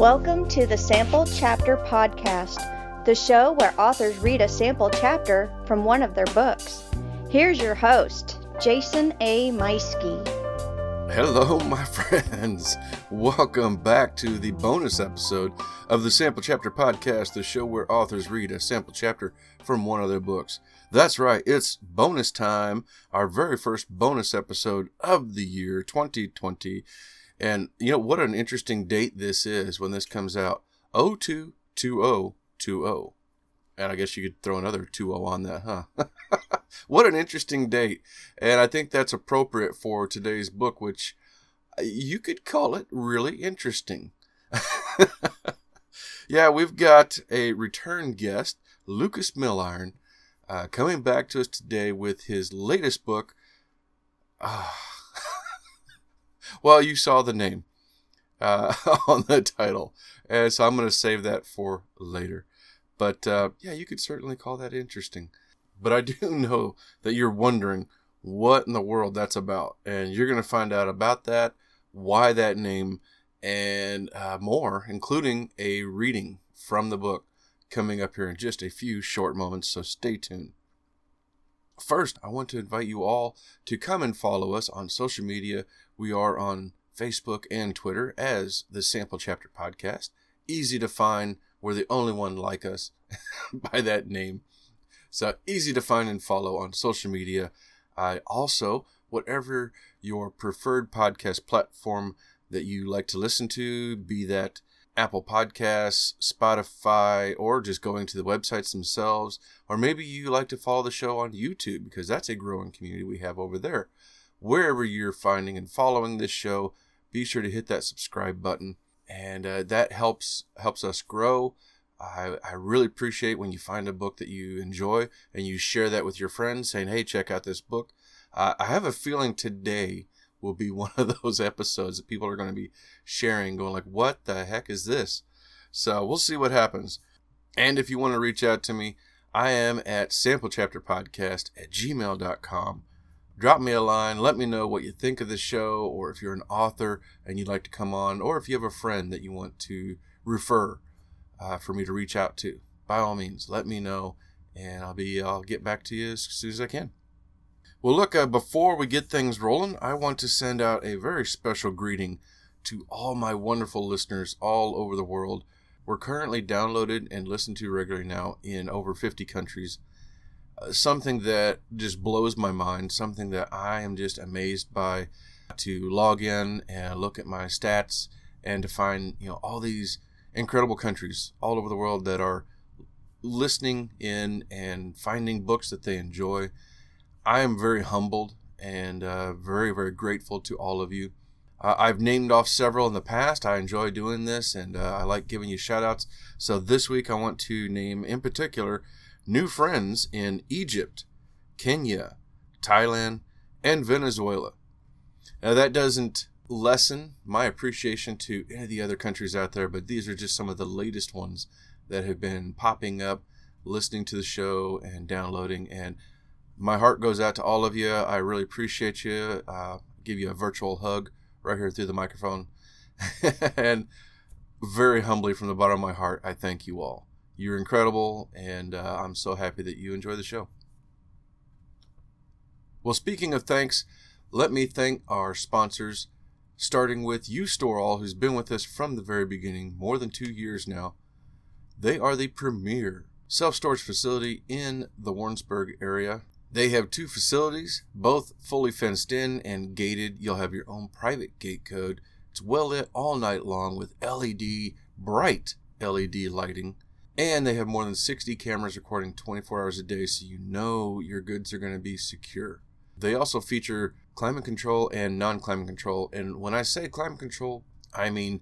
Welcome to the Sample Chapter Podcast, the show where authors read a sample chapter from one of their books. Here's your host, Jason A. Meiske. Hello, my friends. Welcome back to the bonus episode of the Sample Chapter Podcast, the show where authors read a sample chapter from one of their books. That's right, it's bonus time, our very first bonus episode of the year 2020. And you know what an interesting date this is when this comes out 022020. And I guess you could throw another 20 on that, huh? what an interesting date. And I think that's appropriate for today's book, which uh, you could call it really interesting. yeah, we've got a return guest, Lucas Milliron, uh, coming back to us today with his latest book. Uh, well, you saw the name uh, on the title, and so I'm going to save that for later. But uh, yeah, you could certainly call that interesting. But I do know that you're wondering what in the world that's about, and you're going to find out about that, why that name, and uh, more, including a reading from the book coming up here in just a few short moments. So stay tuned. First, I want to invite you all to come and follow us on social media. We are on Facebook and Twitter as the Sample Chapter Podcast. Easy to find. We're the only one like us by that name. So easy to find and follow on social media. I also, whatever your preferred podcast platform that you like to listen to, be that Apple Podcasts, Spotify, or just going to the websites themselves. Or maybe you like to follow the show on YouTube because that's a growing community we have over there. Wherever you're finding and following this show, be sure to hit that subscribe button, and uh, that helps helps us grow. I, I really appreciate when you find a book that you enjoy and you share that with your friends, saying, "Hey, check out this book." Uh, I have a feeling today will be one of those episodes that people are going to be sharing, going like, "What the heck is this?" So we'll see what happens. And if you want to reach out to me, I am at samplechapterpodcast at gmail.com. Drop me a line. Let me know what you think of the show, or if you're an author and you'd like to come on, or if you have a friend that you want to refer uh, for me to reach out to. By all means, let me know, and I'll be I'll get back to you as soon as I can. Well, look, uh, before we get things rolling, I want to send out a very special greeting to all my wonderful listeners all over the world. We're currently downloaded and listened to regularly now in over 50 countries. Uh, something that just blows my mind, something that I am just amazed by to log in and look at my stats and to find, you know, all these incredible countries all over the world that are listening in and finding books that they enjoy I am very humbled and uh, very, very grateful to all of you. Uh, I've named off several in the past. I enjoy doing this and uh, I like giving you shout outs. So this week I want to name in particular new friends in Egypt, Kenya, Thailand, and Venezuela. Now that doesn't lessen my appreciation to any of the other countries out there, but these are just some of the latest ones that have been popping up, listening to the show and downloading. And my heart goes out to all of you. I really appreciate you. Uh, give you a virtual hug right here through the microphone. and very humbly from the bottom of my heart, I thank you all. You're incredible, and uh, I'm so happy that you enjoy the show. Well, speaking of thanks, let me thank our sponsors, starting with U-Stor-All, who's been with us from the very beginning, more than two years now. They are the premier self storage facility in the Warrensburg area. They have two facilities, both fully fenced in and gated. You'll have your own private gate code. It's well lit all night long with LED, bright LED lighting. And they have more than 60 cameras recording 24 hours a day, so you know your goods are going to be secure. They also feature climate control and non climate control. And when I say climate control, I mean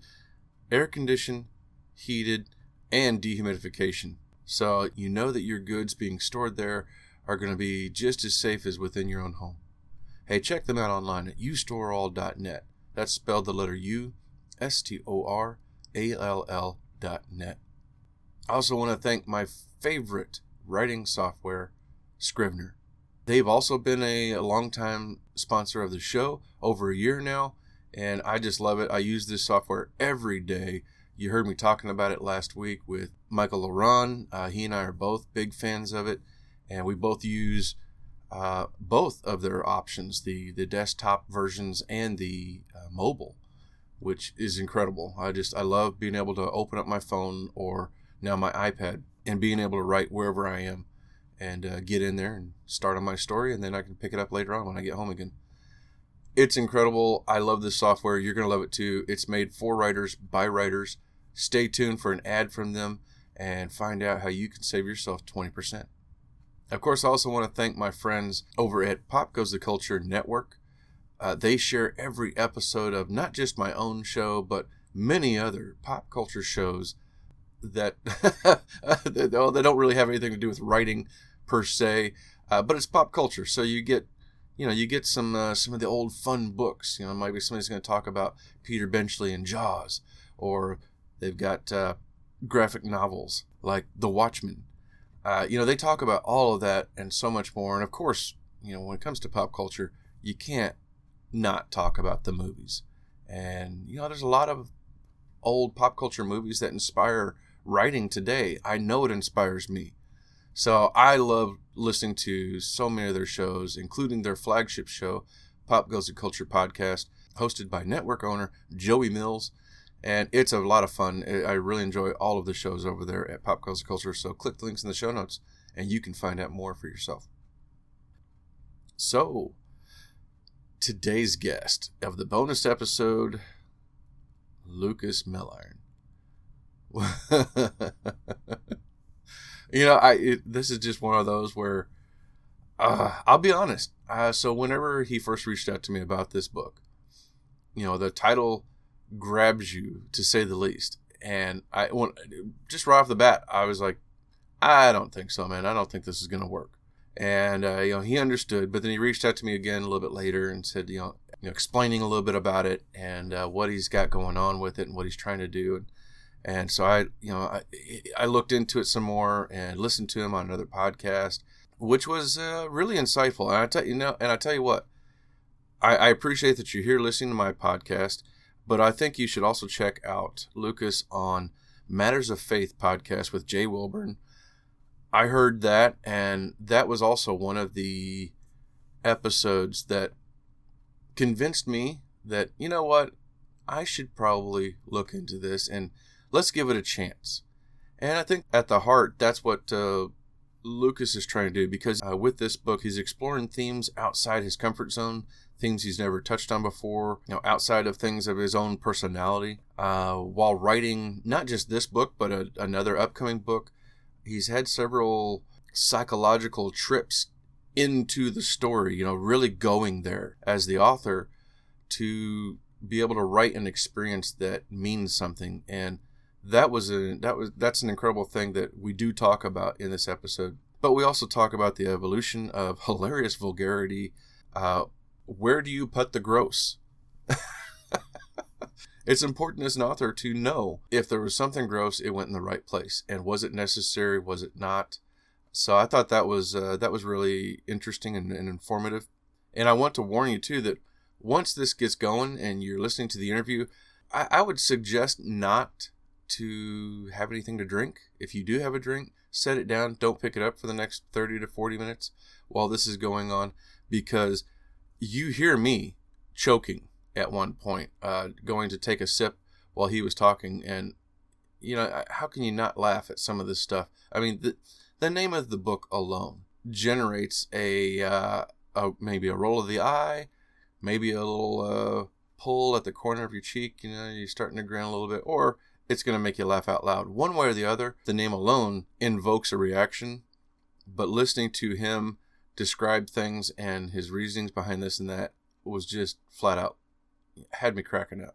air conditioned, heated, and dehumidification. So you know that your goods being stored there are going to be just as safe as within your own home. Hey, check them out online at ustoreall.net. That's spelled the letter U, S T O R A L L dot net. I also want to thank my favorite writing software, Scrivener. They've also been a, a longtime sponsor of the show, over a year now, and I just love it. I use this software every day. You heard me talking about it last week with Michael Laron. Uh, he and I are both big fans of it, and we both use uh, both of their options the, the desktop versions and the uh, mobile, which is incredible. I just, I love being able to open up my phone or now my iPad and being able to write wherever I am and uh, get in there and start on my story, and then I can pick it up later on when I get home again. It's incredible. I love this software. You're going to love it too. It's made for writers by writers. Stay tuned for an ad from them and find out how you can save yourself 20%. Of course, I also want to thank my friends over at Pop Goes the Culture Network. Uh, they share every episode of not just my own show, but many other pop culture shows that they don't really have anything to do with writing per se, uh, but it's pop culture. So you get, you know, you get some uh, some of the old fun books. You know, maybe somebody's going to talk about Peter Benchley and Jaws, or They've got uh, graphic novels like The Watchmen. Uh, you know, they talk about all of that and so much more. And of course, you know, when it comes to pop culture, you can't not talk about the movies. And, you know, there's a lot of old pop culture movies that inspire writing today. I know it inspires me. So I love listening to so many of their shows, including their flagship show, Pop Goes the Culture podcast, hosted by network owner Joey Mills and it's a lot of fun. I really enjoy all of the shows over there at Pop Culture Culture. So click the links in the show notes, and you can find out more for yourself. So, today's guest of the bonus episode, Lucas Milliron. you know, I it, this is just one of those where uh, I'll be honest. Uh, so whenever he first reached out to me about this book, you know, the title grabs you to say the least. And I when, just right off the bat, I was like, I don't think so, man. I don't think this is going to work. And uh, you know, he understood, but then he reached out to me again a little bit later and said, you know, you know explaining a little bit about it and uh, what he's got going on with it and what he's trying to do. And, and so I, you know, I, I looked into it some more and listened to him on another podcast, which was uh, really insightful. And I tell you know, and I tell you what, I, I appreciate that you're here listening to my podcast. But I think you should also check out Lucas on Matters of Faith podcast with Jay Wilburn. I heard that, and that was also one of the episodes that convinced me that, you know what, I should probably look into this and let's give it a chance. And I think at the heart, that's what uh, Lucas is trying to do because uh, with this book, he's exploring themes outside his comfort zone, things he's never touched on before, you know, outside of things of his own personality. Uh, while writing not just this book, but a, another upcoming book, he's had several psychological trips into the story, you know, really going there as the author to be able to write an experience that means something. And that was a that was that's an incredible thing that we do talk about in this episode. But we also talk about the evolution of hilarious vulgarity, uh, where do you put the gross? it's important as an author to know if there was something gross, it went in the right place, and was it necessary? Was it not? So I thought that was uh, that was really interesting and, and informative. And I want to warn you too that once this gets going and you're listening to the interview, I, I would suggest not to have anything to drink. If you do have a drink, set it down. Don't pick it up for the next 30 to 40 minutes while this is going on because you hear me choking at one point, uh, going to take a sip while he was talking, and you know how can you not laugh at some of this stuff? I mean, the the name of the book alone generates a, uh, a maybe a roll of the eye, maybe a little uh, pull at the corner of your cheek. You know, you're starting to grin a little bit, or it's going to make you laugh out loud. One way or the other, the name alone invokes a reaction. But listening to him described things and his reasonings behind this and that was just flat out had me cracking up.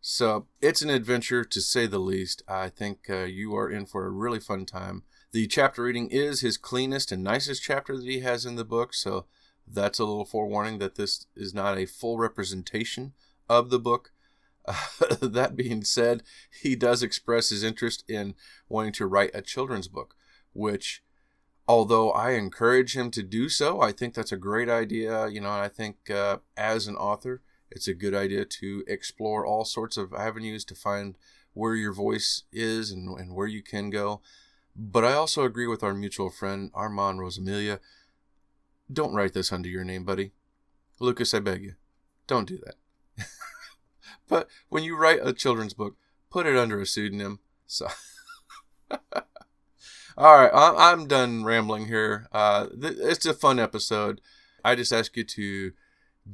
So it's an adventure to say the least. I think uh, you are in for a really fun time. The chapter reading is his cleanest and nicest chapter that he has in the book, so that's a little forewarning that this is not a full representation of the book. Uh, that being said, he does express his interest in wanting to write a children's book, which although I encourage him to do so, I think that's a great idea. You know, I think uh, as an author, it's a good idea to explore all sorts of avenues to find where your voice is and, and where you can go. But I also agree with our mutual friend, Armand Rosamilia. Don't write this under your name, buddy. Lucas, I beg you, don't do that. but when you write a children's book, put it under a pseudonym. So. All right, I'm done rambling here. Uh, it's a fun episode. I just ask you to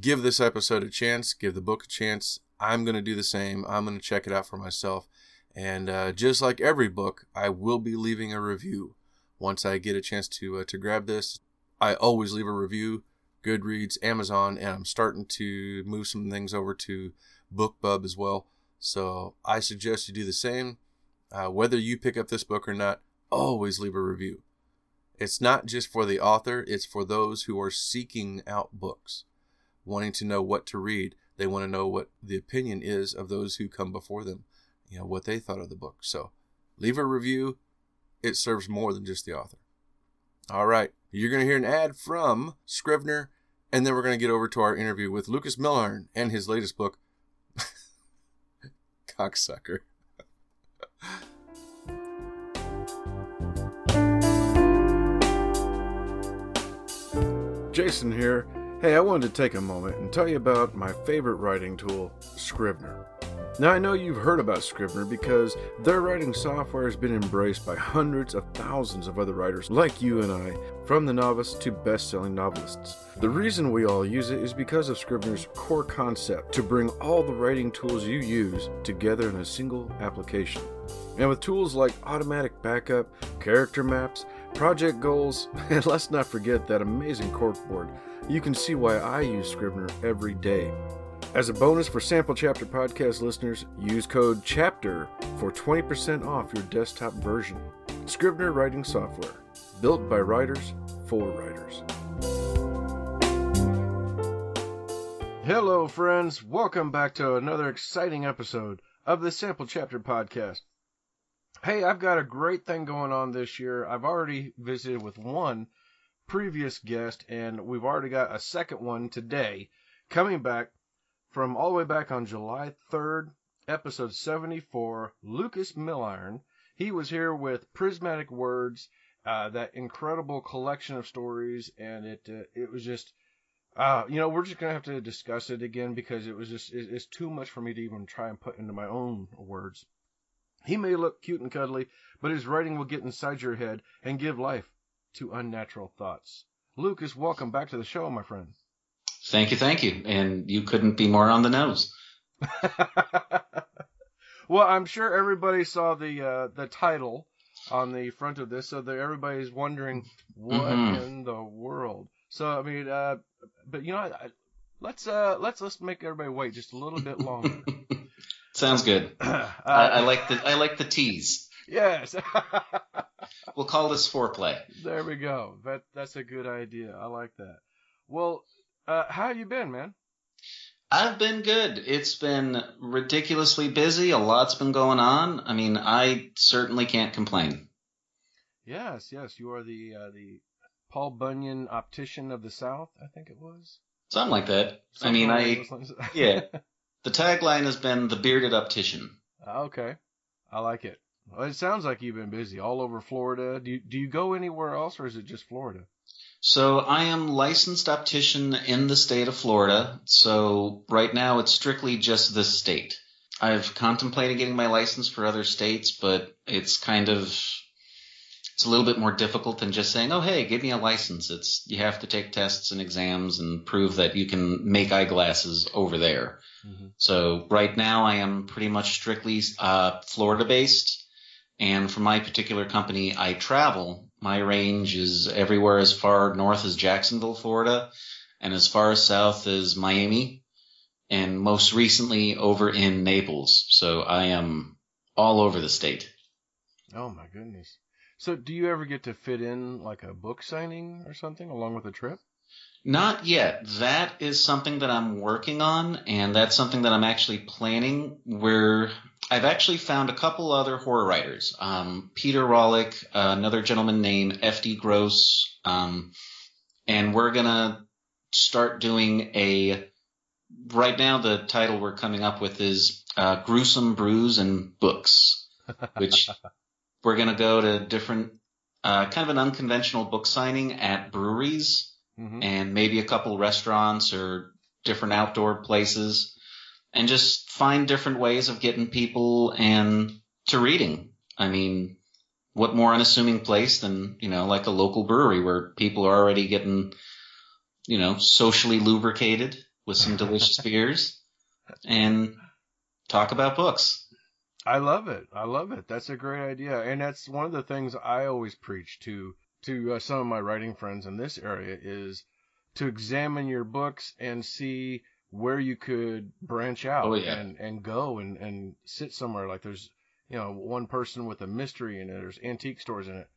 give this episode a chance, give the book a chance. I'm going to do the same. I'm going to check it out for myself. And uh, just like every book, I will be leaving a review once I get a chance to uh, to grab this. I always leave a review, Goodreads, Amazon, and I'm starting to move some things over to BookBub as well. So I suggest you do the same. Uh, whether you pick up this book or not, always leave a review. It's not just for the author, it's for those who are seeking out books, wanting to know what to read. They want to know what the opinion is of those who come before them, you know, what they thought of the book. So leave a review. It serves more than just the author. All right. You're going to hear an ad from Scrivener, and then we're going to get over to our interview with Lucas Milliron and his latest book, Cocksucker. Jason here. Hey, I wanted to take a moment and tell you about my favorite writing tool, Scrivener. Now, I know you've heard about Scrivener because their writing software has been embraced by hundreds of thousands of other writers like you and I, from the novice to best selling novelists. The reason we all use it is because of Scrivener's core concept to bring all the writing tools you use together in a single application. And with tools like automatic backup, character maps, project goals, and let's not forget that amazing corkboard, you can see why I use Scrivener every day. As a bonus for Sample Chapter podcast listeners, use code CHAPTER for 20% off your desktop version. Scrivener writing software, built by writers for writers. Hello, friends. Welcome back to another exciting episode of the Sample Chapter podcast. Hey, I've got a great thing going on this year. I've already visited with one previous guest, and we've already got a second one today coming back from all the way back on July 3rd, episode 74. Lucas Milliron. He was here with Prismatic Words, uh, that incredible collection of stories, and it uh, it was just. Uh, you know, we're just gonna have to discuss it again because it was just it, it's too much for me to even try and put into my own words. He may look cute and cuddly, but his writing will get inside your head and give life to unnatural thoughts. Lucas, welcome back to the show, my friend. Thank you, thank you. And you couldn't be more on the nose. well, I'm sure everybody saw the uh, the title on the front of this, so that everybody's wondering what mm-hmm. in the world. So I mean, uh, but you know, I, let's uh, let's let's make everybody wait just a little bit longer. Sounds good. Uh, I, I, like the I like the tease. Yes. we'll call this foreplay. There we go. That that's a good idea. I like that. Well, uh, how you been, man? I've been good. It's been ridiculously busy. A lot's been going on. I mean, I certainly can't complain. Yes, yes. You are the uh, the Paul Bunyan optician of the South. I think it was. Something like that. Something I mean, I yeah. The tagline has been the bearded optician. Ah, okay, I like it. Well, it sounds like you've been busy all over Florida. Do you, do you go anywhere else, or is it just Florida? So I am licensed optician in the state of Florida. So right now it's strictly just this state. I've contemplated getting my license for other states, but it's kind of it's a little bit more difficult than just saying, "Oh, hey, give me a license." It's you have to take tests and exams and prove that you can make eyeglasses over there. Mm-hmm. So right now I am pretty much strictly uh, Florida based. And for my particular company, I travel. My range is everywhere as far north as Jacksonville, Florida, and as far south as Miami, and most recently over in Naples. So I am all over the state. Oh my goodness. So do you ever get to fit in like a book signing or something along with a trip? Not yet. That is something that I'm working on, and that's something that I'm actually planning. Where I've actually found a couple other horror writers, um, Peter Rawlik, uh, another gentleman named F.D. Gross, um, and we're gonna start doing a right now the title we're coming up with is uh, Gruesome Brews and Books, which we're going to go to different, uh, kind of an unconventional book signing at breweries Mhm. and maybe a couple restaurants or different outdoor places and just find different ways of getting people and to reading. I mean, what more unassuming place than, you know, like a local brewery where people are already getting, you know, socially lubricated with some delicious beers and talk about books. I love it. I love it. That's a great idea, and that's one of the things I always preach to to uh, some of my writing friends in this area is to examine your books and see where you could branch out Oh, yeah. and and go and and sit somewhere like there's you know one person with a mystery in it there's antique stores in it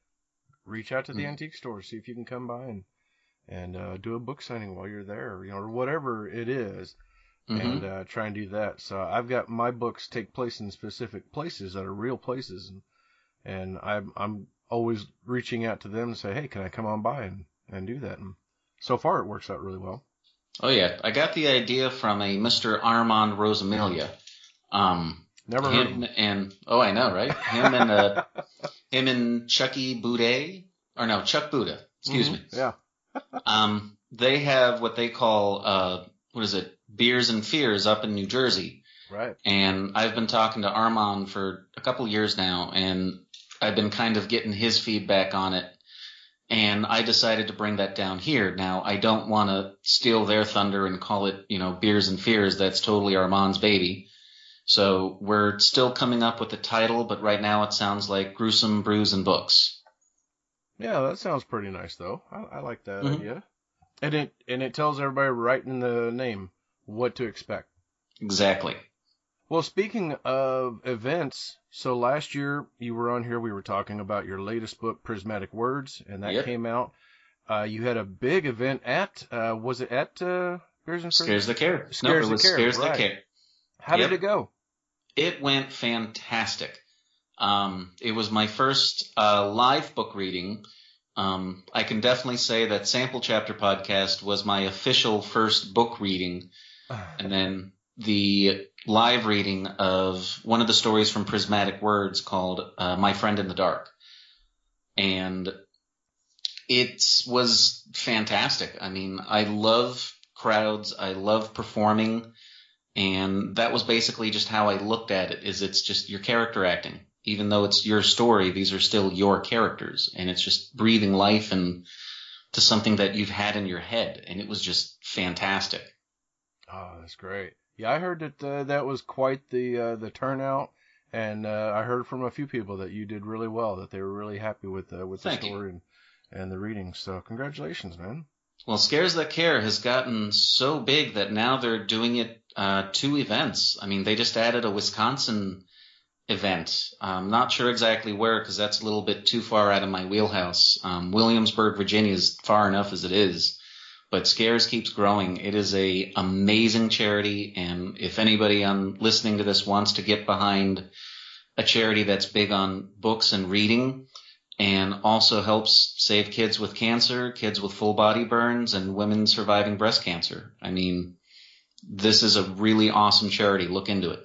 reach out to the Mhm. antique store see if you can come by and and uh, do a book signing while you're there you know or whatever it is Mhm. and uh, try and do that. So I've got my books take place in specific places that are real places, and and I'm I'm always reaching out to them to say, hey, can I come on by and and do that? And so far, it works out really well. Oh yeah, I got the idea from a Mr. Armand Rosamilia. Um, Never heard him and oh, I know, right? Him and uh, him and Chucky Boudet, or no, Chuck Buddha. Excuse Mhm. me. Yeah. Um, they have what they call uh, what is it? Beers and Fears up in New Jersey, Right. and I've been talking to Armand for a couple years now, and I've been kind of getting his feedback on it. And I decided to bring that down here. Now, I don't want to steal their thunder and call it, you know, Beers and Fears. That's totally Armand's baby. So we're still coming up with the title, but right now it sounds like Gruesome Brews and Books. Yeah, that sounds pretty nice though. I, I like that Mhm. idea. And it and it tells everybody right in the name what to expect. Exactly. Well, speaking of events, so last year you were on here. We were talking about your latest book, Prismatic Words, and that Yep. came out. Uh, you had a big event at, uh, was it at uh, Beers and Fruit? Scares the care. no, Scares it the Care, Scares right. the care. How Yep. did it go? It went fantastic. Um, it was my first uh, live book reading. Um, I can definitely say that Sample Chapter Podcast was my official first book reading, and then the live reading of one of the stories from Prismatic Words called uh, My Friend in the Dark. And it was fantastic. I mean, I love crowds. I love performing. And that was basically just how I looked at it is it's just your character acting. Even though it's your story, these are still your characters and it's just breathing life and to something that you've had in your head. And it was just fantastic. Oh, that's great. Yeah, I heard that uh, that was quite the uh, the turnout, and uh, I heard from a few people that you did really well. That they were really happy with uh, with the Thank you. story and, and the reading. So congratulations, man. Well, Scares That Care has gotten so big that now they're doing it uh, two events. I mean, they just added a Wisconsin event. I'm not sure exactly where because that's a little bit too far out of my wheelhouse. Um, Williamsburg, Virginia is far enough as it is, but Scares keeps growing. It is a amazing charity, and if anybody on listening to this wants to get behind a charity that's big on books and reading, and also helps save kids with cancer, kids with full body burns, and women surviving breast cancer. I mean, this is a really awesome charity. Look into it.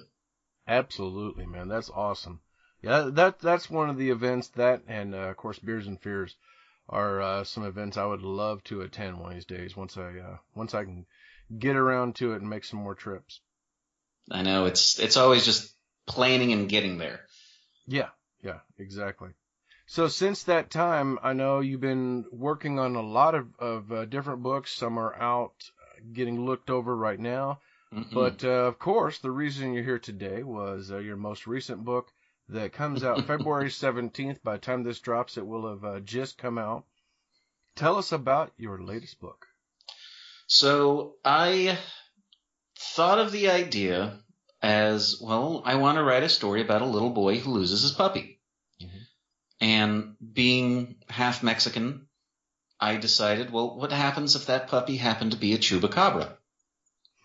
Absolutely, man. That's awesome. Yeah, that that's one of the events that, and uh, of course, Beers and Fears are uh, some events I would love to attend one of these days. Once I uh, once I can get around to it and make some more trips. I know it's it's always just planning and getting there. Yeah, yeah, exactly. So since that time, I know you've been working on a lot of of uh, different books. Some are out, uh, getting looked over right now. Mhm. But uh, of course, the reason you're here today was uh, your most recent book that comes out February 17th. By the time this drops, it will have uh, just come out. Tell us about your latest book. So I thought of the idea as well. I want to write a story about a little boy who loses his puppy, Mhm. and being half Mexican, I decided, well, what happens if that puppy happened to be a chupacabra?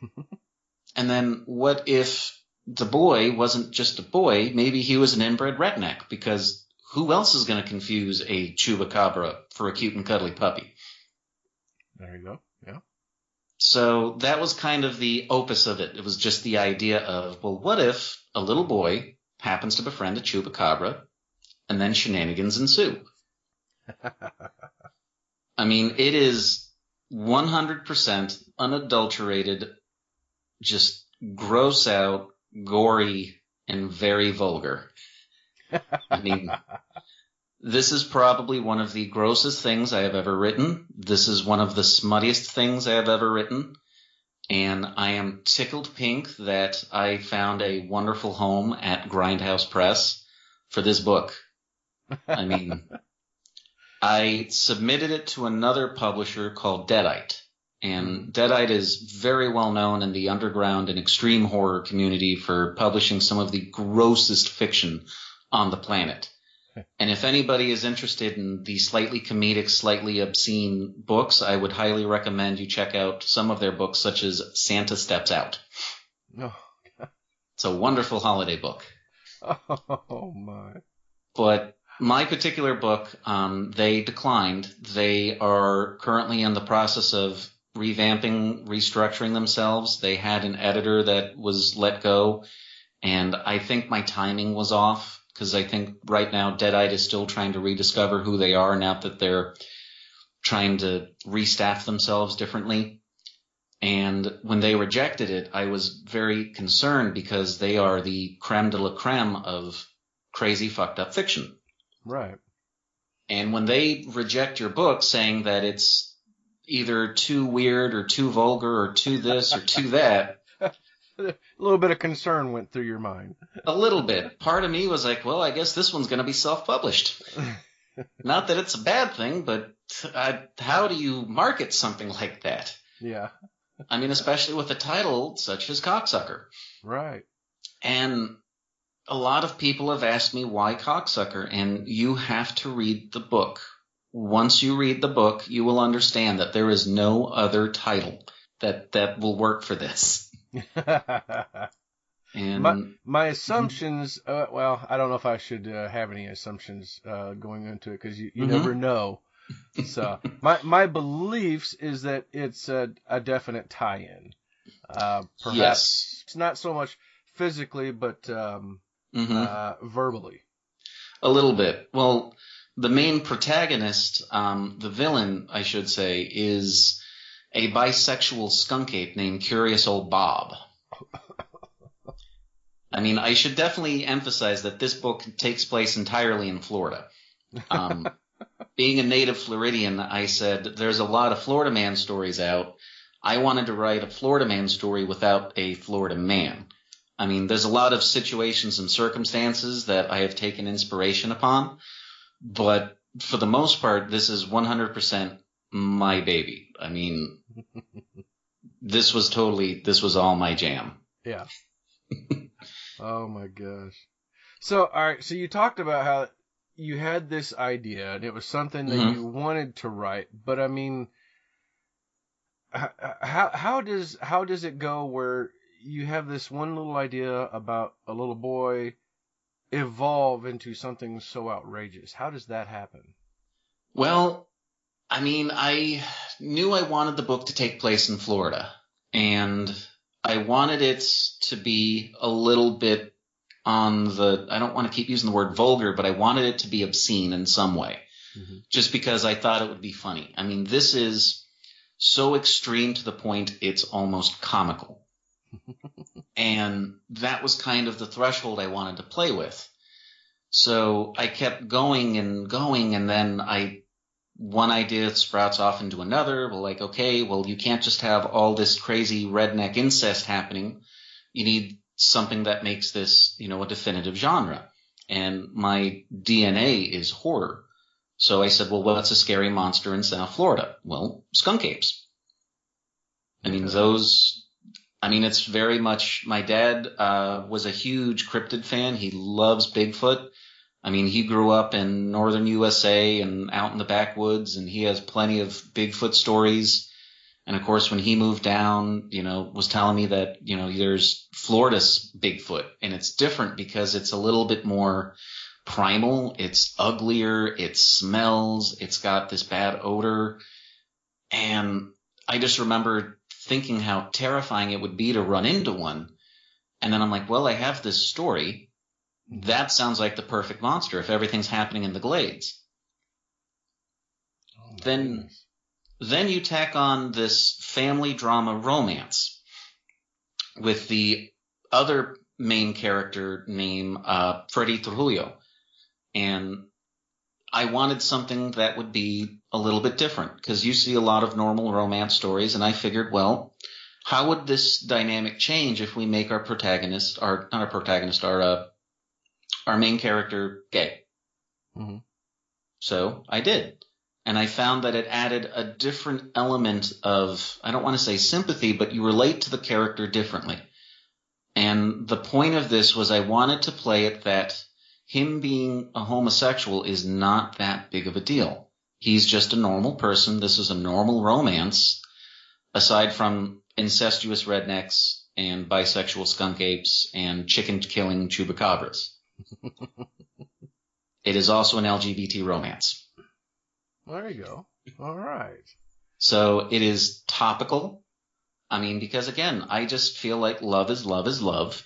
and then what if the boy wasn't just a boy? Maybe he was an inbred redneck because who else is going to confuse a chupacabra for a cute and cuddly puppy? There you go. Yeah. So that was kind of the opus of it. It was just the idea of, well, what if a little boy happens to befriend a chupacabra and then shenanigans ensue? I mean, it is 100% unadulterated, just gross out, gory, and very vulgar. I mean, this is probably one of the grossest things I have ever written. This is one of the smuttiest things I have ever written. And I am tickled pink that I found a wonderful home at Grindhouse Press for this book. I mean, I submitted it to another publisher called Deadite. And Deadite is very well known in the underground and extreme horror community for publishing some of the grossest fiction on the planet. And if anybody is interested in the slightly comedic, slightly obscene books, I would highly recommend you check out some of their books, such as Santa Steps Out. No. It's a wonderful holiday book. Oh my. But my particular book, um, they declined. They are currently in the process of revamping, restructuring themselves. They had an editor that was let go, and I think my timing was off because I think right now Deadite is still trying to rediscover who they are now that they're trying to restaff themselves differently. And when they rejected it, I was very concerned because they are the creme de la creme of crazy fucked up fiction. Right. And when they reject your book saying that it's either too weird or too vulgar or too this or too that, A little bit of concern went through your mind. a little bit. Part of me was like, well, I guess this one's going to be self-published. Not that it's a bad thing, but uh, how do you market something like that? Yeah. I mean, especially with a title such as Cocksucker. Right. And a lot of people have asked me why Cocksucker, and you have to read the book. Once you read the book, you will understand that there is no other title that, that will work for this. And my, my assumptions, uh, well, I don't know if I should uh, have any assumptions uh, going into it because you, you Mhm. never know. So my my beliefs is that it's a, a definite tie-in. Uh, perhaps yes. it's not so much physically, but um, Mhm. uh, verbally. A little bit. Well, the main protagonist, um, the villain, I should say, is a bisexual skunk ape named Curious Old Bob. I mean, I should definitely emphasize that this book takes place entirely in Florida. Um, being a native Floridian, I said there's a lot of Florida man stories out. I wanted to write a Florida man story without a Florida man. I mean, there's a lot of situations and circumstances that I have taken inspiration upon, but for the most part, this is 100% my baby. I mean, this was totally, this was all my jam. Yeah. oh my gosh. So, all right. So you talked about how you had this idea and it was something that Mhm. you wanted to write, but I mean, how how does how does it go where you have this one little idea about a little boy evolve into something so outrageous? How does that happen? Well, I mean, I knew I wanted the book to take place in Florida, and I wanted it to be a little bit on the, I don't want to keep using the word vulgar, but I wanted it to be obscene in some way, Mhm. just because I thought it would be funny. I mean, this is so extreme to the point it's almost comical. And that was kind of the threshold I wanted to play with. So I kept going and going, and then I one idea sprouts off into another. Well, like, okay, well, you can't just have all this crazy redneck incest happening. You need something that makes this, you know, a definitive genre. And my DNA is horror. So I said, well, what's a scary monster in South Florida? Well, skunk apes. I mean, those, I mean, it's very much, my dad, uh, was a huge cryptid fan. He loves Bigfoot. I mean, he grew up in northern USA and out in the backwoods, and he has plenty of Bigfoot stories. And of course, when he moved down, you know, was telling me that, you know, there's Florida's Bigfoot, and it's different because it's a little bit more primal. It's uglier. It smells. It's got this bad odor. And I just remember thinking how terrifying it would be to run into one. And then I'm like, well, I have this story. That sounds like the perfect monster if everything's happening in the glades. Oh, Then- goodness. Then you tack on this family drama romance with the other main character named uh, Freddy Trujillo. And I wanted something that would be a little bit different because you see a lot of normal romance stories, and I figured, well, how would this dynamic change if we make our protagonist, our not our protagonist, our uh, our main character gay? Mhm. So I did and I found that it added a different element of I don't want to say sympathy, but you relate to the character differently. And the point of this was I wanted to play it that him being a homosexual is not that big of a deal. He's just a normal person. This is a normal romance, aside from incestuous rednecks and bisexual skunk apes and chicken killing chupacabras. it is also an LGBT romance. There you go. All right. So it is topical. I mean, because again, I just feel like love is love is love.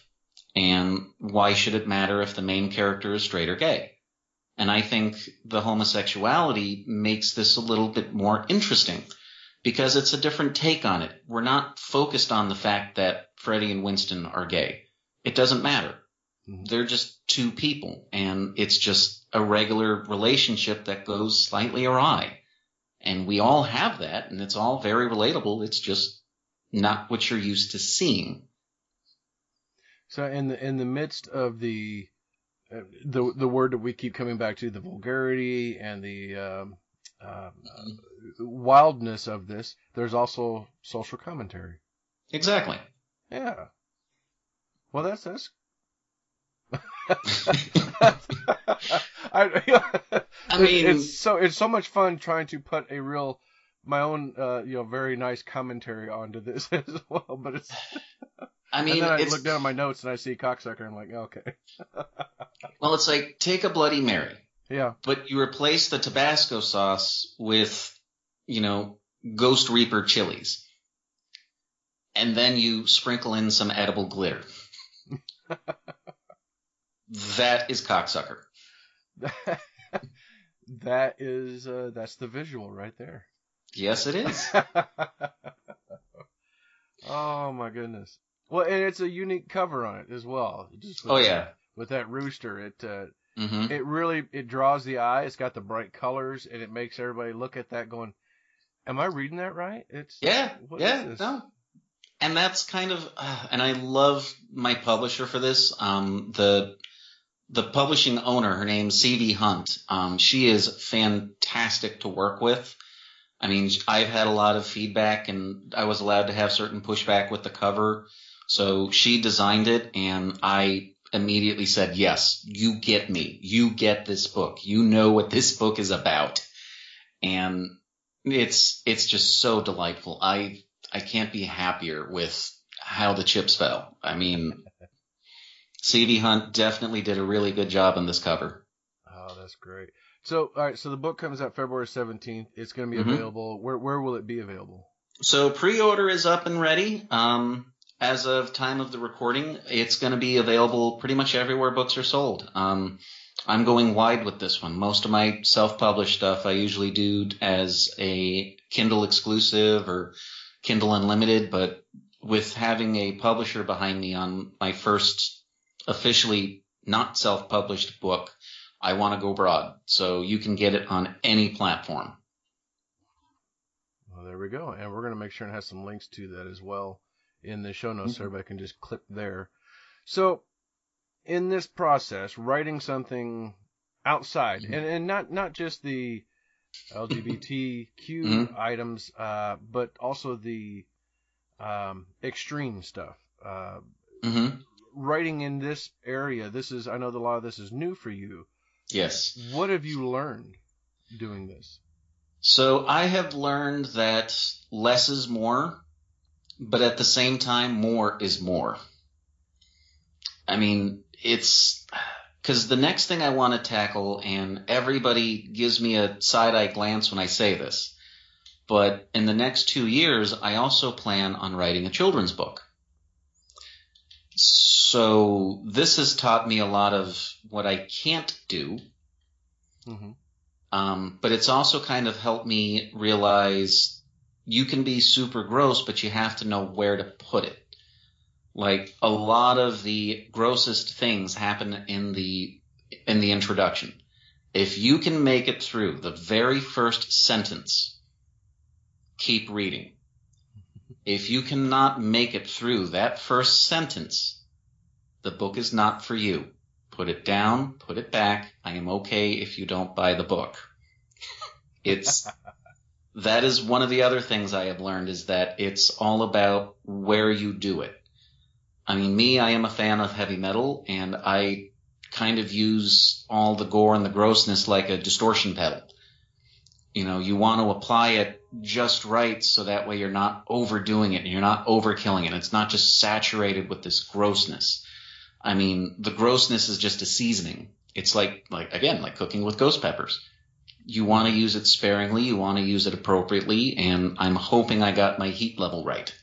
And why should it matter if the main character is straight or gay? And I think the homosexuality makes this a little bit more interesting because it's a different take on it. We're not focused on the fact that Freddie and Winston are gay. It doesn't matter. Mhm. They're just two people and it's just a regular relationship that goes slightly awry. And we all have that, and it's all very relatable. It's just not what you're used to seeing. So in the in the midst of the the the word that we keep coming back to, the vulgarity and the um, uh, wildness of this, there's also social commentary. Exactly. Yeah. Well, that's that's. I, I mean, it's so it's so much fun trying to put a real my own uh, you know very nice commentary onto this as well. But it's I mean, and then I look down at my notes and I see cocksucker. and I'm like, okay, well, it's like take a Bloody Mary, yeah, but you replace the Tabasco sauce with, you know, Ghost Reaper chilies. And then you sprinkle in some edible glitter. that is cocksucker. that is uh, that's the visual right there. Yes, it is. oh my goodness. Well, and it's a unique cover on it as well. Just with Oh, that- yeah. with that rooster, it uh, hmm it really it draws the eye. It's got the bright colors, and it makes everybody look at that going, "Am I reading that right?" It's Yeah, yeah, no. And that's kind of, uh, and I love my publisher for this. Um, the the publishing owner, her name's CV Hunt. Um, she is fantastic to work with. I mean, I've had a lot of feedback, and I was allowed to have certain pushback with the cover. So she designed it, and I immediately said, "Yes, you get me. You get this book. You know what this book is about." And it's it's just so delightful. I I can't be happier with how the chips fell. I mean, CV Hunt definitely did a really good job on this cover. Oh, that's great. So, all right. So the book comes out February seventeenth. It's going to be Mhm. available. Where where will it be available? So pre-order is up and ready. Um, as of time of the recording, it's going to be available pretty much everywhere books are sold. Um, I'm going wide with this one. Most of my self-published stuff I usually do as a Kindle exclusive or Kindle Unlimited, but with having a publisher behind me on my first officially not self-published book, I want to go broad. So you can get it on any platform. Well, there we go. And we're going to make sure and have some links to that as well in the show notes so Mhm. everybody can just click there. So, in this process, writing something outside, Mhm. and, and not, not just the LGBTQ Mhm. items, uh, but also the um, extreme stuff. Uh, hmm writing in this area, this is, I know that a lot of this is new for you. Yes. What have you learned doing this? So I have learned that less is more, but at the same time, more is more. I mean, it's because the next thing I want to tackle, and everybody gives me a side eye glance when I say this, But in the next two years, I also plan on writing a children's book. So this has taught me a lot of what I can't do. Mm-hmm. Um, but it's also kind of helped me realize you can be super gross, but you have to know where to put it. Like a lot of the grossest things happen in the in the introduction. If you can make it through the very first sentence, keep reading. If you cannot make it through that first sentence, the book is not for you. Put it down, put it back. I am okay if you don't buy the book. It's that is one of the other things I have learned is that it's all about where you do it. I mean, me, I am a fan of heavy metal and I kind of use all the gore and the grossness like a distortion pedal. You know, you want to apply it just right so that way you're not overdoing it and you're not overkilling it. It's not just saturated with this grossness. I mean, the grossness is just a seasoning. It's like, like, again, like cooking with ghost peppers. You want to use it sparingly, you want to use it appropriately, and I'm hoping I got my heat level right.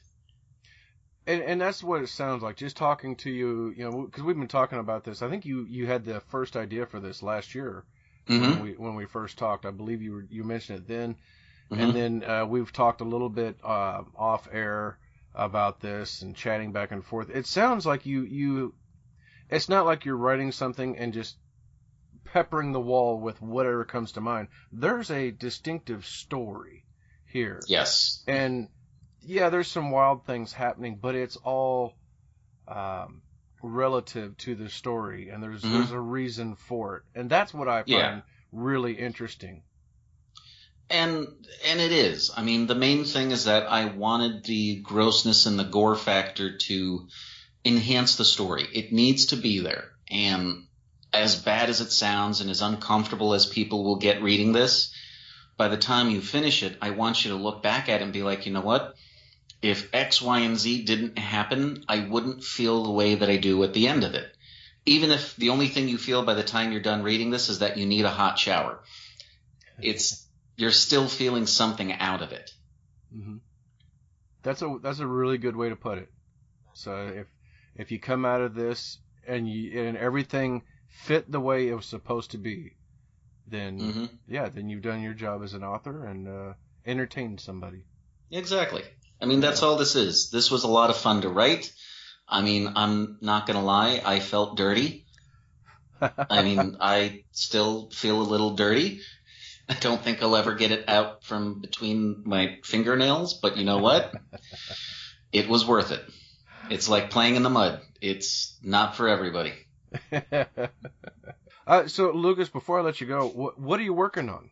And, and that's what it sounds like. Just talking to you, you know, because we've been talking about this. I think you you had the first idea for this last year Mm-hmm. when we when we first talked. I believe you were, you mentioned it then, Mhm. and then uh, we've talked a little bit uh, off air about this and chatting back and forth. It sounds like you you. It's not like you're writing something and just peppering the wall with whatever comes to mind. There's a distinctive story here. Yes. and yeah, there's some wild things happening, but it's all um, relative to the story, and there's Mhm. there's a reason for it, and that's what I find Yeah. really interesting. And and it is. I mean, the main thing is that I wanted the grossness and the gore factor to enhance the story. It needs to be there. And as bad as it sounds and as uncomfortable as people will get reading this, by the time you finish it, I want you to look back at it and be like, you know what? If X, Y, and Z didn't happen, I wouldn't feel the way that I do at the end of it. Even if the only thing you feel by the time you're done reading this is that you need a hot shower. It's you're still feeling something out of it. hmm That's a that's a really good way to put it. So if if you come out of this and you and everything fit the way it was supposed to be, then hmm yeah, then you've done your job as an author and uh, entertained somebody. Exactly. I mean, that's all this is. This was a lot of fun to write. I mean, I'm not gonna lie, I felt dirty. I mean, I still feel a little dirty. I don't think I'll ever get it out from between my fingernails, but you know what? It was worth it. It's like playing in the mud. It's not for everybody. uh, so Lucas, before I let you go, what what are you working on?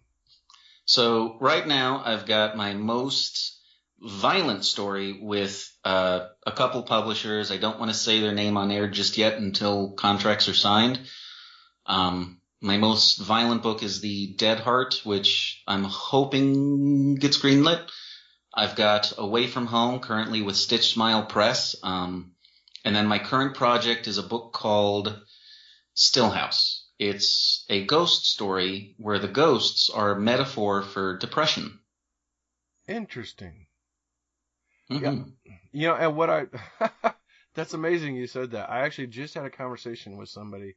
So right now I've got my most violent story with uh, a couple publishers. I don't want to say their name on air just yet until contracts are signed. Um, my most violent book is The Dead Heart, which I'm hoping gets greenlit. I've got Away from Home currently with Stitch Smile Press. Um, and then my current project is a book called Stillhouse. It's a ghost story where the ghosts are a metaphor for depression. Interesting. Mhm. You know, and what I that's amazing you said that. I actually just had a conversation with somebody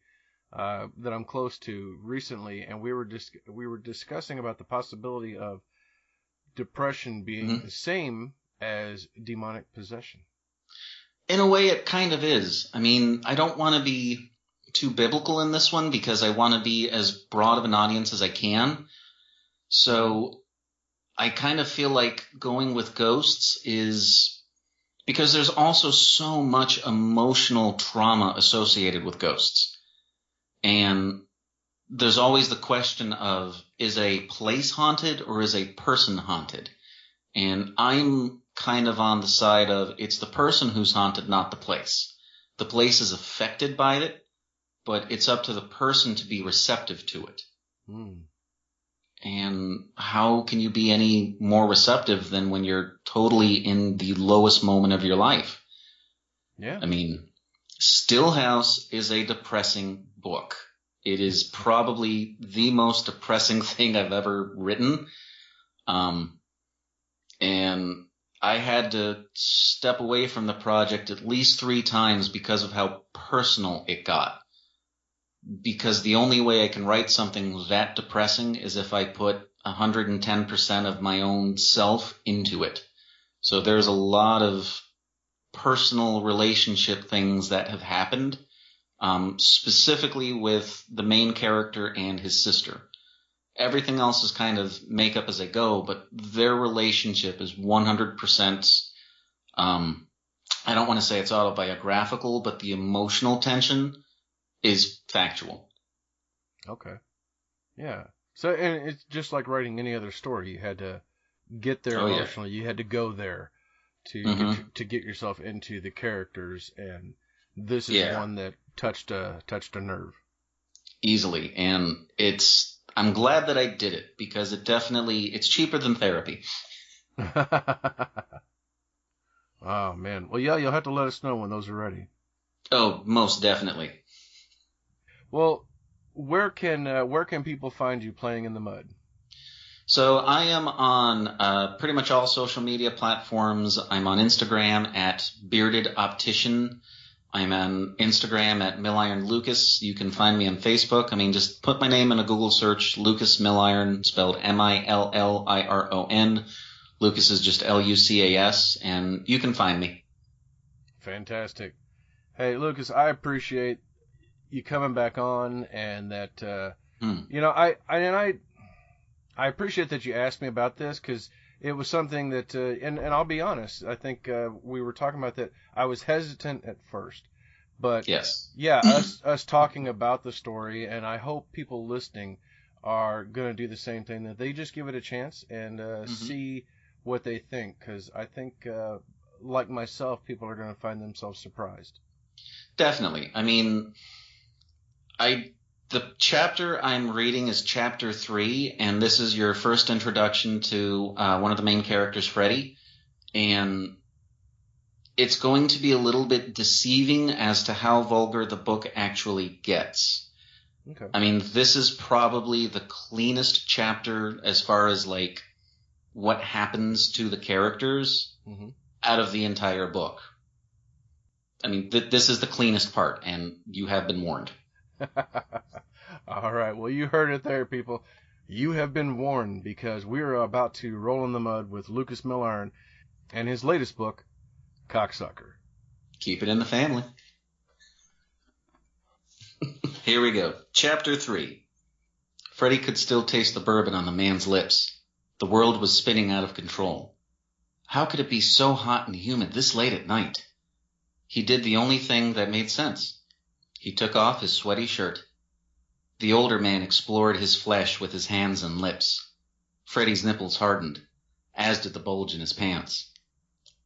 uh, that I'm close to recently, and we were dis- we were discussing about the possibility of depression being Mhm. the same as demonic possession. In a way, it kind of is. I mean, I don't want to be too biblical in this one because I want to be as broad of an audience as I can. So I kind of feel like going with ghosts is because there's also so much emotional trauma associated with ghosts. And there's always the question of is a place haunted or is a person haunted? And I'm kind of on the side of it's the person who's haunted, not the place. The place is affected by it, but it's up to the person to be receptive to it. Hmm. And how can you be any more receptive than when you're totally in the lowest moment of your life? Yeah. I mean, Stillhouse is a depressing book. It is probably the most depressing thing I've ever written. Um, and I had to step away from the project at least three times because of how personal it got. Because the only way I can write something that depressing is if I put 110% of my own self into it. So there's a lot of personal relationship things that have happened, um, specifically with the main character and his sister. Everything else is kind of make up as they go, but their relationship is 100%. Um, I don't want to say it's autobiographical, but the emotional tension is factual. Okay. Yeah. So, and it's just like writing any other story. You had to get there Oh, yeah. You had to go there to Mhm. get, to get yourself into the characters, and this is Yeah. one that touched a touched a nerve. easily and it's i'm glad that i did it because it definitely it's cheaper than therapy oh man. Well, yeah, you'll have to let us know when those are ready. oh most definitely Well, where can uh, where can people find you playing in the mud? so i am on uh, pretty much all social media platforms i'm on instagram at bearded optician i'm on instagram at milliron lucas you can find me on facebook i mean just put my name in a google search lucas milliron spelled m-i-l-l-i-r-o-n lucas is just l-u-c-a-s and you can find me Fantastic. Hey, Lucas, I appreciate you coming back on, and that uh, Hmm. you know, I, I and I, I appreciate that you asked me about this because it was something that, uh, and and I'll be honest, I think uh, we were talking about that. I was hesitant at first, but yes yeah, us us talking about the story, and I hope people listening are going to do the same thing. That they just give it a chance and uh, Mhm. see what they think, because I think, uh, like myself, people are going to find themselves surprised. Definitely. I mean, I the chapter I'm reading is chapter three, and this is your first introduction to uh, one of the main characters, Freddy, and it's going to be a little bit deceiving as to how vulgar the book actually gets. Okay. I mean, this is probably the cleanest chapter as far as like what happens to the characters hmm out of the entire book. I mean, th- this is the cleanest part, and you have been warned. All right. Well, you heard it there, people. You have been warned because we are about to roll in the mud with Lucas Milliron and his latest book, Cocksucker. Keep it in the family. Here we go. Chapter 3. Freddy could still taste the bourbon on the man's lips. The world was spinning out of control. How could it be so hot and humid this late at night? He did the only thing that made sense. He took off his sweaty shirt. The older man explored his flesh with his hands and lips. Freddy's nipples hardened, as did the bulge in his pants.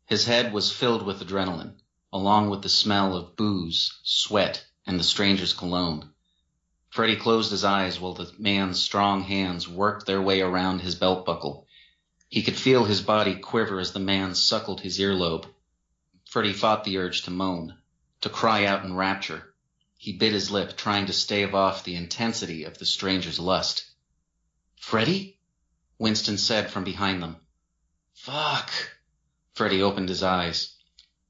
His head was filled with adrenaline, along with the smell of booze, sweat, and the stranger's cologne. Freddy closed his eyes while the man's strong hands worked their way around his belt buckle. He could feel his body quiver as the man suckled his earlobe. Freddy fought the urge to moan, to cry out in rapture. He bit his lip, trying to stave off the intensity of the stranger's lust. Freddy? Winston said from behind them. Fuck. Freddy opened his eyes.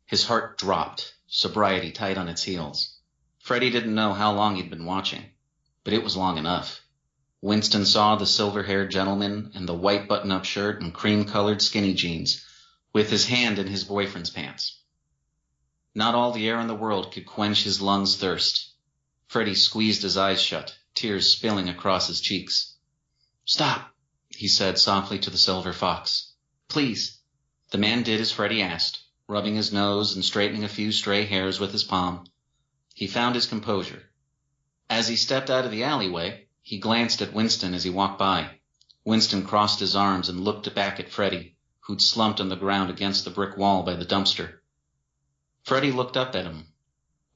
His heart dropped, sobriety tight on its heels. Freddy didn't know how long he'd been watching, but it was long enough. Winston saw the silver-haired gentleman in the white button-up shirt and cream-colored skinny jeans, with his hand in his boyfriend's pants. Not all the air in the world could quench his lungs' thirst. Freddy squeezed his eyes shut, tears spilling across his cheeks. Stop, he said softly to the silver fox. Please. The man did as Freddy asked, rubbing his nose and straightening a few stray hairs with his palm. He found his composure. As he stepped out of the alleyway, he glanced at Winston as he walked by. Winston crossed his arms and looked back at Freddy, who'd slumped on the ground against the brick wall by the dumpster. Freddy looked up at him.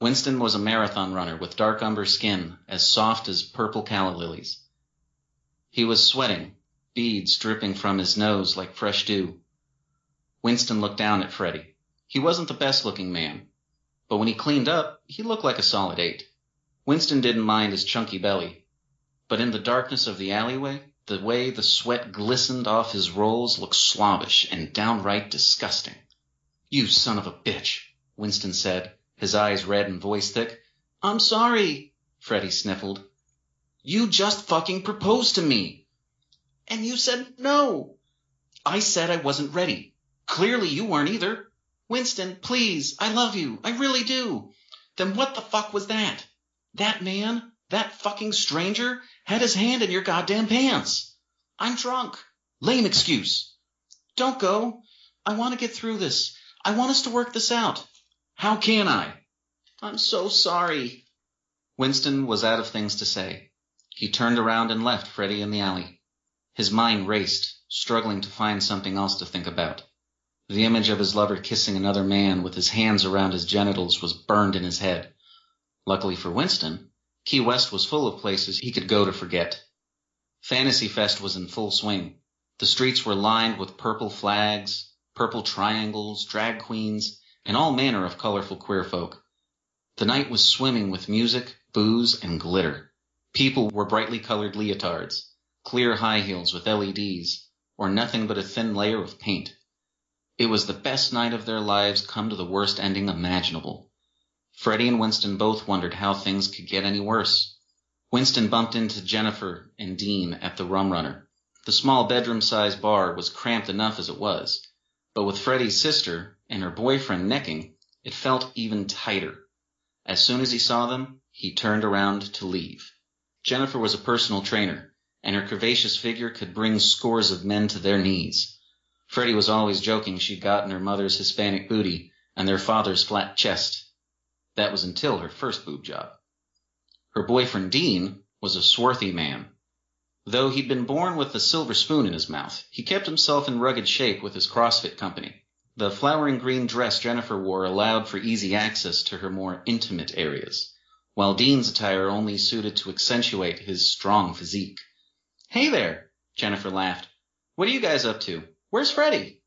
Winston was a marathon runner with dark umber skin as soft as purple calla lilies. He was sweating, beads dripping from his nose like fresh dew. Winston looked down at Freddy. He wasn't the best looking man, but when he cleaned up, he looked like a solid eight. Winston didn't mind his chunky belly, but in the darkness of the alleyway, The way the sweat glistened off his rolls looked slobbish and downright disgusting. You son of a bitch, Winston said, his eyes red and voice thick. I'm sorry, Freddie sniffled. You just fucking proposed to me. And you said no. I said I wasn't ready. Clearly you weren't either. Winston, please, I love you. I really do. Then what the fuck was that? That man, that fucking stranger, had his hand in your goddamn pants. I'm drunk. Lame excuse. Don't go. I want to get through this. I want us to work this out. How can I? I'm so sorry. Winston was out of things to say. He turned around and left Freddie in the alley. His mind raced, struggling to find something else to think about. The image of his lover kissing another man with his hands around his genitals was burned in his head. Luckily for Winston, Key West was full of places he could go to forget. Fantasy Fest was in full swing. The streets were lined with purple flags, purple triangles, drag queens, and all manner of colorful queer folk. The night was swimming with music, booze, and glitter. People wore brightly colored leotards, clear high heels with LEDs, or nothing but a thin layer of paint. It was the best night of their lives come to the worst ending imaginable. Freddie and Winston both wondered how things could get any worse. Winston bumped into Jennifer and Dean at the Rum Runner. The small bedroom-sized bar was cramped enough as it was, but with Freddie's sister and her boyfriend necking, it felt even tighter. As soon as he saw them, he turned around to leave. Jennifer was a personal trainer, and her curvaceous figure could bring scores of men to their knees. Freddie was always joking she'd gotten her mother's Hispanic booty and their father's flat chest. That was until her first boob job. Her boyfriend Dean was a swarthy man. Though he'd been born with a silver spoon in his mouth, he kept himself in rugged shape with his CrossFit company. The flowering green dress Jennifer wore allowed for easy access to her more intimate areas, while Dean's attire only suited to accentuate his strong physique. Hey there, Jennifer laughed. What are you guys up to? Where's Freddy?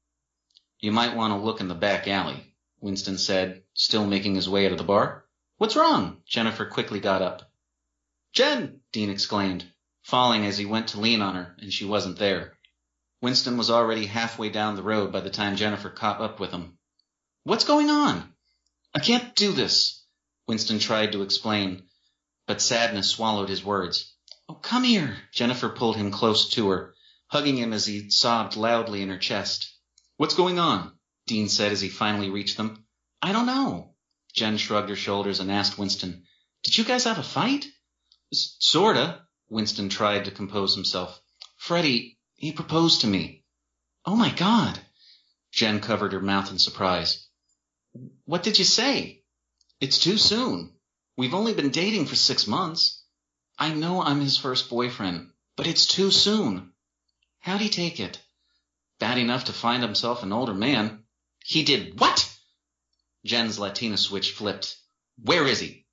You might want to look in the back alley, Winston said, still making his way out of the bar. What's wrong? Jennifer quickly got up. Jen! Dean exclaimed, falling as he went to lean on her, and she wasn't there. Winston was already halfway down the road by the time Jennifer caught up with him. What's going on? I can't do this, Winston tried to explain, but sadness swallowed his words. Oh, come here. Jennifer pulled him close to her, hugging him as he sobbed loudly in her chest. What's going on? Dean said as he finally reached them. I don't know. Jen shrugged her shoulders and asked Winston, Did you guys have a fight? Sorta. Winston tried to compose himself. Freddie, he proposed to me. Oh my god. Jen covered her mouth in surprise. What did you say? It's too soon. We've only been dating for six months. I know I'm his first boyfriend, but it's too soon. How'd he take it? Bad enough to find himself an older man. He did what? Jen's Latina switch flipped. Where is he?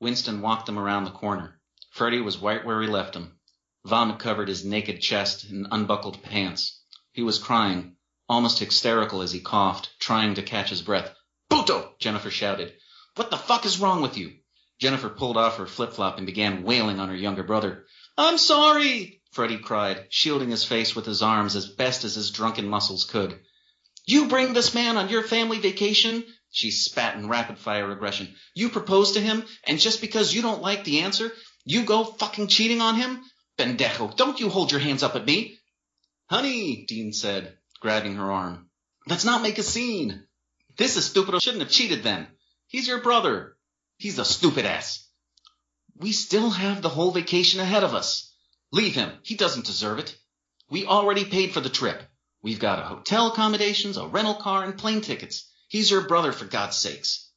Winston walked them around the corner. Freddie was right where he left him. Vomit covered his naked chest and unbuckled pants. He was crying, almost hysterical as he coughed, trying to catch his breath. Puto! Jennifer shouted. What the fuck is wrong with you? Jennifer pulled off her flip-flop and began wailing on her younger brother. I'm sorry, Freddie cried, shielding his face with his arms as best as his drunken muscles could. You bring this man on your family vacation? She spat in rapid-fire aggression. You propose to him, and just because you don't like the answer, you go fucking cheating on him? Bendejo, don't you hold your hands up at me. Honey, Dean said, grabbing her arm. Let's not make a scene. This is stupid. I shouldn't have cheated then. He's your brother. He's a stupid ass. We still have the whole vacation ahead of us. Leave him. He doesn't deserve it. We already paid for the trip. We've got a hotel accommodations, a rental car, and plane tickets. He's your brother, for God's sakes.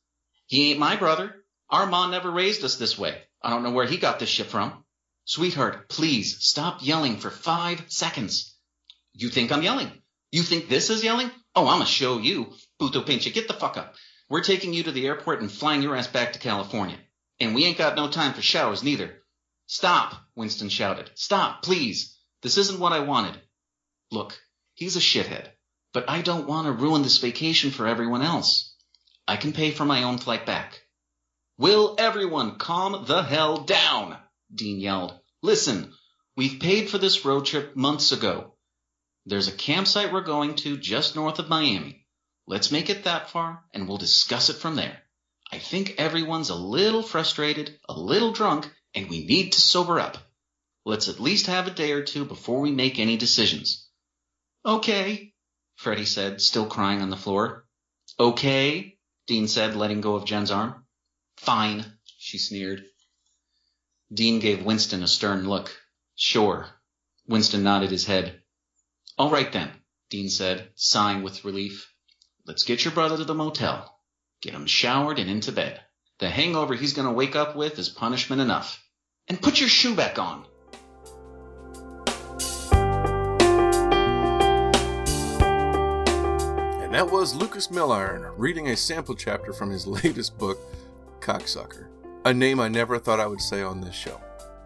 He ain't my brother. Our mom never raised us this way. I don't know where he got this shit from. Sweetheart, please stop yelling for five seconds. You think I'm yelling? You think this is yelling? Oh, I'ma show you. Puto pinche, get the fuck up. We're taking you to the airport and flying your ass back to California. And we ain't got no time for showers neither. Stop, Winston shouted. Stop, please. This isn't what I wanted. Look, he's a shithead, but I don't want to ruin this vacation for everyone else. I can pay for my own flight back. Will everyone calm the hell down? Dean yelled. Listen, We've paid for this road trip months ago. There's a campsite we're going to just north of Miami. Let's make it that far, and we'll discuss it from there. I think everyone's a little frustrated, a little drunk, and we need to sober up. Let's at least have a day or two before we make any decisions. Okay, Freddie said, still crying on the floor. Okay, Dean said, letting go of Jen's arm. Fine, she sneered. Dean gave Winston a stern look. Sure. Winston nodded his head. All right then, Dean said, sighing with relief. Let's get your brother to the motel. Get him showered and into bed. The hangover he's going to wake up with is punishment enough. And put your shoe back on. And that was Lucas Milliron reading a sample chapter from his latest book, Cocksucker. A name I never thought I would say on this show.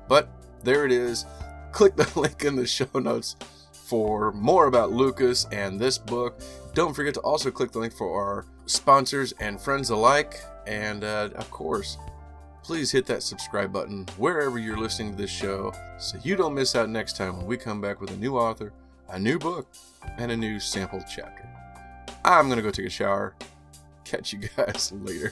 But there it is. Click the link in the show notes for more about Lucas and this book. Don't forget to also click the link for our sponsors and friends alike. And uh, of course, please hit that subscribe button wherever you're listening to this show so you don't miss out next time when we come back with a new author, a new book, and a new sample chapter. I'm going to go take a shower. Catch you guys later.